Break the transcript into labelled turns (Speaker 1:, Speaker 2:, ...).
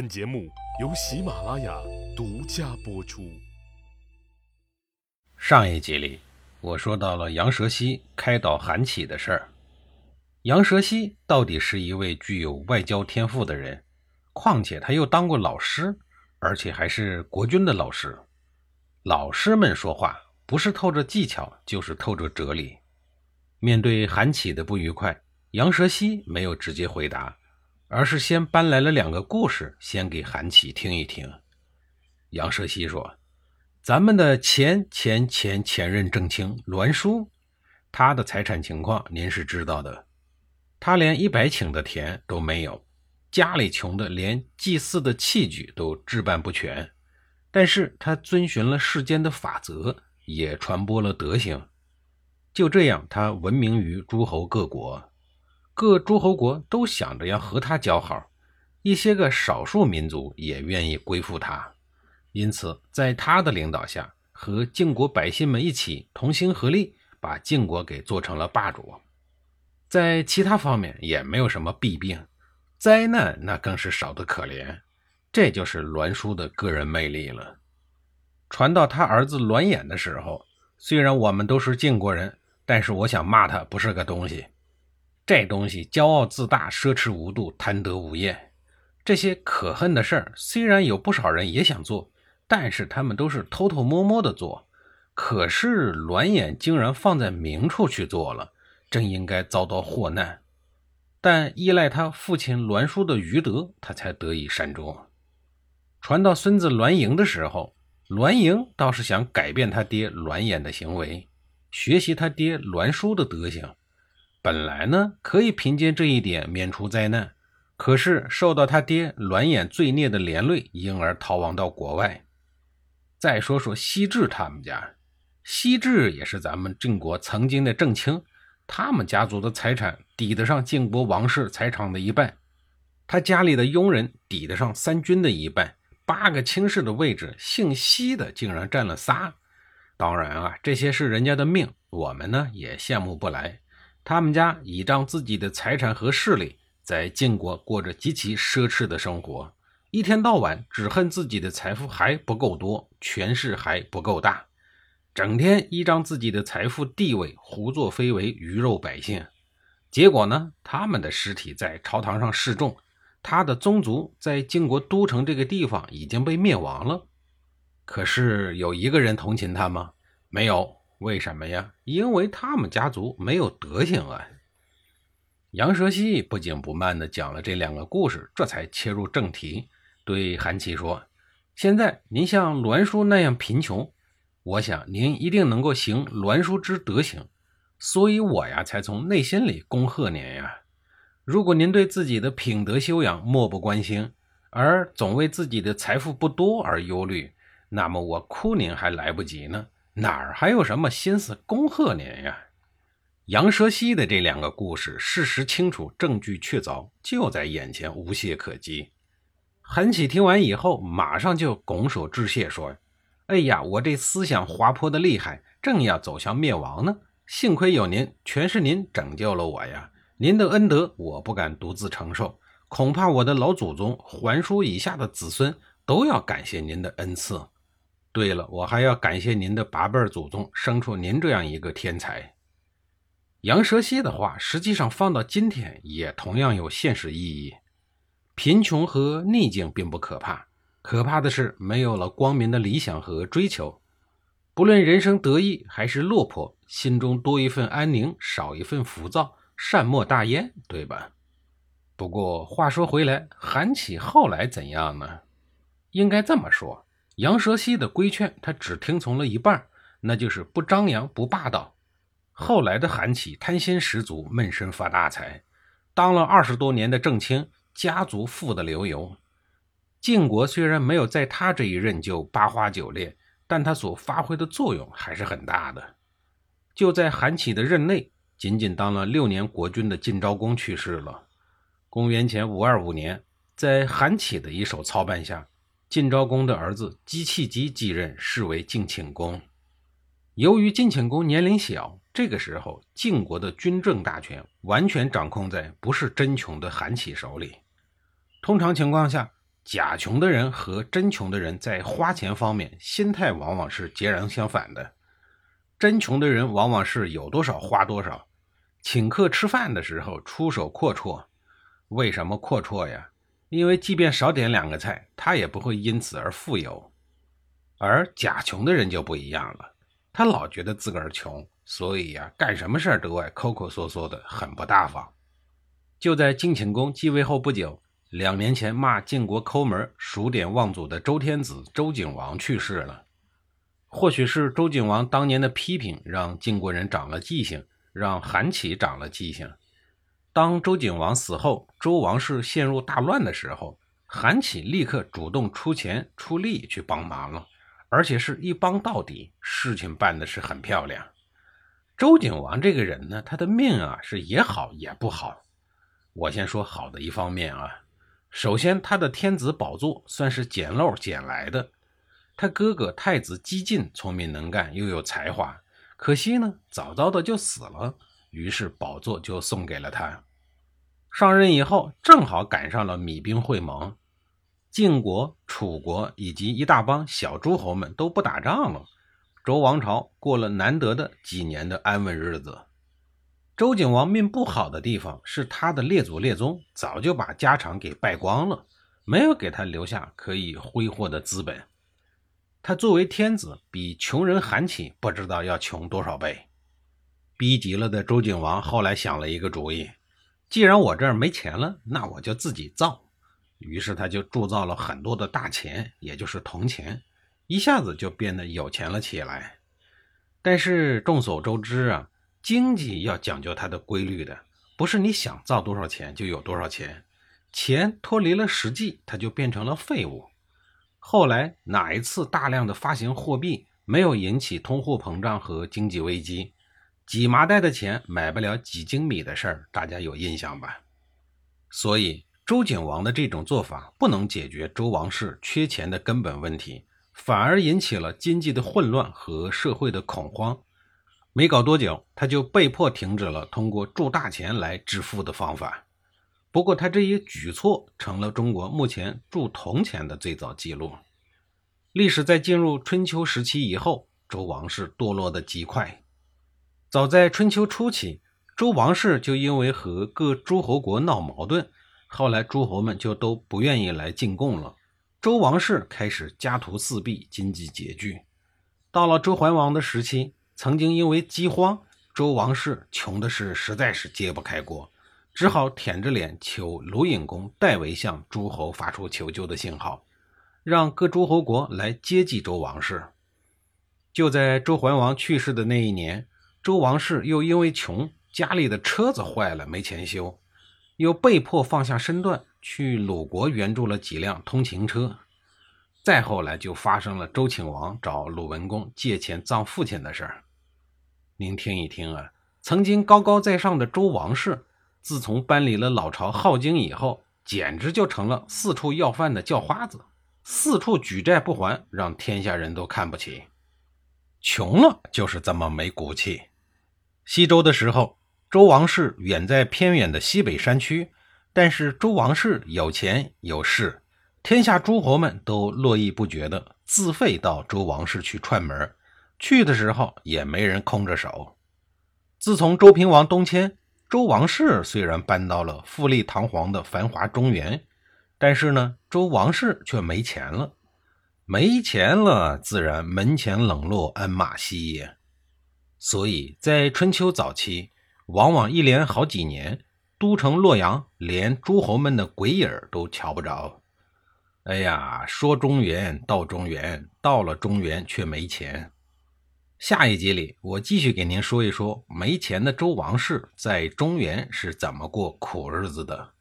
Speaker 1: 本节目由喜马拉雅独家播出。
Speaker 2: 上一集里，我说到了杨蛇溪开导韩起的事儿。杨蛇溪到底是一位具有外交天赋的人，况且他又当过老师，而且还是国军的老师。老师们说话不是透着技巧，就是透着哲理。面对韩起的不愉快，杨蛇溪没有直接回答。而是先搬来了两个故事，先给韩琦听一听。杨舍西说：“咱们的前前前前任正卿栾书，他的财产情况您是知道的。他连一百顷的田都没有，家里穷的连祭祀的器具都置办不全。但是他遵循了世间的法则，也传播了德行。就这样，他闻名于诸侯各国。”各诸侯国都想着要和他交好，一些个少数民族也愿意归附他，因此在他的领导下，和晋国百姓们一起同心合力，把晋国给做成了霸主。在其他方面也没有什么弊病，灾难那更是少得可怜。这就是栾书的个人魅力了。传到他儿子栾衍的时候，虽然我们都是晋国人，但是我想骂他不是个东西。这东西骄傲自大、奢侈无度、贪得无厌，这些可恨的事儿，虽然有不少人也想做，但是他们都是偷偷摸摸的做。可是栾衍竟然放在明处去做了，真应该遭到祸难。但依赖他父亲栾叔的余德，他才得以善终。传到孙子栾盈的时候，栾盈倒是想改变他爹栾衍的行为，学习他爹栾叔的德行。本来呢，可以凭借这一点免除灾难，可是受到他爹栾眼罪孽的连累，因而逃亡到国外。再说说西至他们家，西至也是咱们晋国曾经的正卿，他们家族的财产抵得上晋国王室财产的一半，他家里的佣人抵得上三军的一半，八个卿室的位置，姓西的竟然占了仨。当然啊，这些是人家的命，我们呢也羡慕不来。他们家倚仗自己的财产和势力，在晋国过着极其奢侈的生活，一天到晚只恨自己的财富还不够多，权势还不够大，整天依仗自己的财富地位胡作非为，鱼肉百姓。结果呢，他们的尸体在朝堂上示众，他的宗族在晋国都城这个地方已经被灭亡了。可是有一个人同情他吗？没有。为什么呀？因为他们家族没有德行啊！杨蛇溪不紧不慢地讲了这两个故事，这才切入正题，对韩琦说：“现在您像栾叔那样贫穷，我想您一定能够行栾叔之德行，所以我呀才从内心里恭贺您呀。如果您对自己的品德修养漠不关心，而总为自己的财富不多而忧虑，那么我哭您还来不及呢。”哪儿还有什么心思恭贺您呀？杨蛇溪的这两个故事，事实清楚，证据确凿，就在眼前，无懈可击。韩启听完以后，马上就拱手致谢，说：“哎呀，我这思想滑坡的厉害，正要走向灭亡呢。幸亏有您，全是您拯救了我呀！您的恩德，我不敢独自承受，恐怕我的老祖宗、桓叔以下的子孙都要感谢您的恩赐。”对了，我还要感谢您的八辈祖宗生出您这样一个天才。杨蛇溪的话，实际上放到今天也同样有现实意义。贫穷和逆境并不可怕，可怕的是没有了光明的理想和追求。不论人生得意还是落魄，心中多一份安宁，少一份浮躁，善莫大焉，对吧？不过话说回来，韩起后来怎样呢？应该这么说。杨蛇溪的规劝，他只听从了一半，那就是不张扬、不霸道。后来的韩起贪心十足，闷声发大财，当了二十多年的正卿，家族富得流油。晋国虽然没有在他这一任就八花九裂，但他所发挥的作用还是很大的。就在韩起的任内，仅仅当了六年国君的晋昭公去世了。公元前五二五年，在韩起的一手操办下。晋昭公的儿子姬弃疾继任，是为晋顷公。由于晋顷公年龄小，这个时候晋国的军政大权完全掌控在不是真穷的韩起手里。通常情况下，假穷的人和真穷的人在花钱方面心态往往是截然相反的。真穷的人往往是有多少花多少，请客吃饭的时候出手阔绰。为什么阔绰呀？因为即便少点两个菜，他也不会因此而富有。而假穷的人就不一样了，他老觉得自个儿穷，所以呀，干什么事儿都爱抠抠缩缩的，很不大方。就在晋顷公继位后不久。两年前骂晋国抠门、数典忘祖的周天子周景王去世了。或许是周景王当年的批评让晋国人长了记性，让韩起长了记性。当周景王死后，周王室陷入大乱的时候，韩起立刻主动出钱出力去帮忙了，而且是一帮到底，事情办的是很漂亮。周景王这个人呢，他的命啊是也好也不好。我先说好的一方面啊。首先，他的天子宝座算是捡漏捡来的。他哥哥太子姬晋聪明能干，又有才华，可惜呢，早早的就死了。于是宝座就送给了他。上任以后，正好赶上了米兵会盟，晋国、楚国以及一大帮小诸侯们都不打仗了，周王朝过了难得的几年的安稳日子。周景王命不好的地方是他的列祖列宗早就把家产给败光了，没有给他留下可以挥霍的资本。他作为天子，比穷人韩起不知道要穷多少倍。逼急了的周景王后来想了一个主意：既然我这儿没钱了，那我就自己造。于是他就铸造了很多的大钱，也就是铜钱，一下子就变得有钱了起来。但是众所周知啊。经济要讲究它的规律的，不是你想造多少钱就有多少钱，钱脱离了实际，它就变成了废物。后来哪一次大量的发行货币没有引起通货膨胀和经济危机？几麻袋的钱买不了几斤米的事儿，大家有印象吧？所以周景王的这种做法不能解决周王室缺钱的根本问题，反而引起了经济的混乱和社会的恐慌。没搞多久，他就被迫停止了通过铸大钱来致富的方法。不过，他这一举措成了中国目前铸铜钱的最早记录。历史在进入春秋时期以后，周王室堕落的极快。早在春秋初期，周王室就因为和各诸侯国闹矛盾，后来诸侯们就都不愿意来进贡了。周王室开始家徒四壁，经济拮据。到了周桓王的时期。曾经因为饥荒，周王室穷的是实在是揭不开锅，只好舔着脸求鲁隐公代为向诸侯发出求救的信号，让各诸侯国来接济周王室。就在周桓王去世的那一年，周王室又因为穷，家里的车子坏了没钱修，又被迫放下身段去鲁国援助了几辆通勤车。再后来就发生了周顷王找鲁文公借钱葬父亲的事儿。您听一听啊，曾经高高在上的周王室，自从搬离了老巢镐京以后，简直就成了四处要饭的叫花子，四处举债不还，让天下人都看不起。穷了就是这么没骨气。西周的时候，周王室远在偏远的西北山区，但是周王室有钱有势，天下诸侯们都络绎不绝的自费到周王室去串门。去的时候也没人空着手。自从周平王东迁，周王室虽然搬到了富丽堂皇的繁华中原，但是呢，周王室却没钱了。没钱了，自然门前冷落鞍马稀。所以在春秋早期，往往一连好几年，都城洛阳连诸侯们的鬼影都瞧不着。哎呀，说中原到中原，到了中原却没钱。下一集里，我继续给您说一说没钱的周王室在中原是怎么过苦日子的。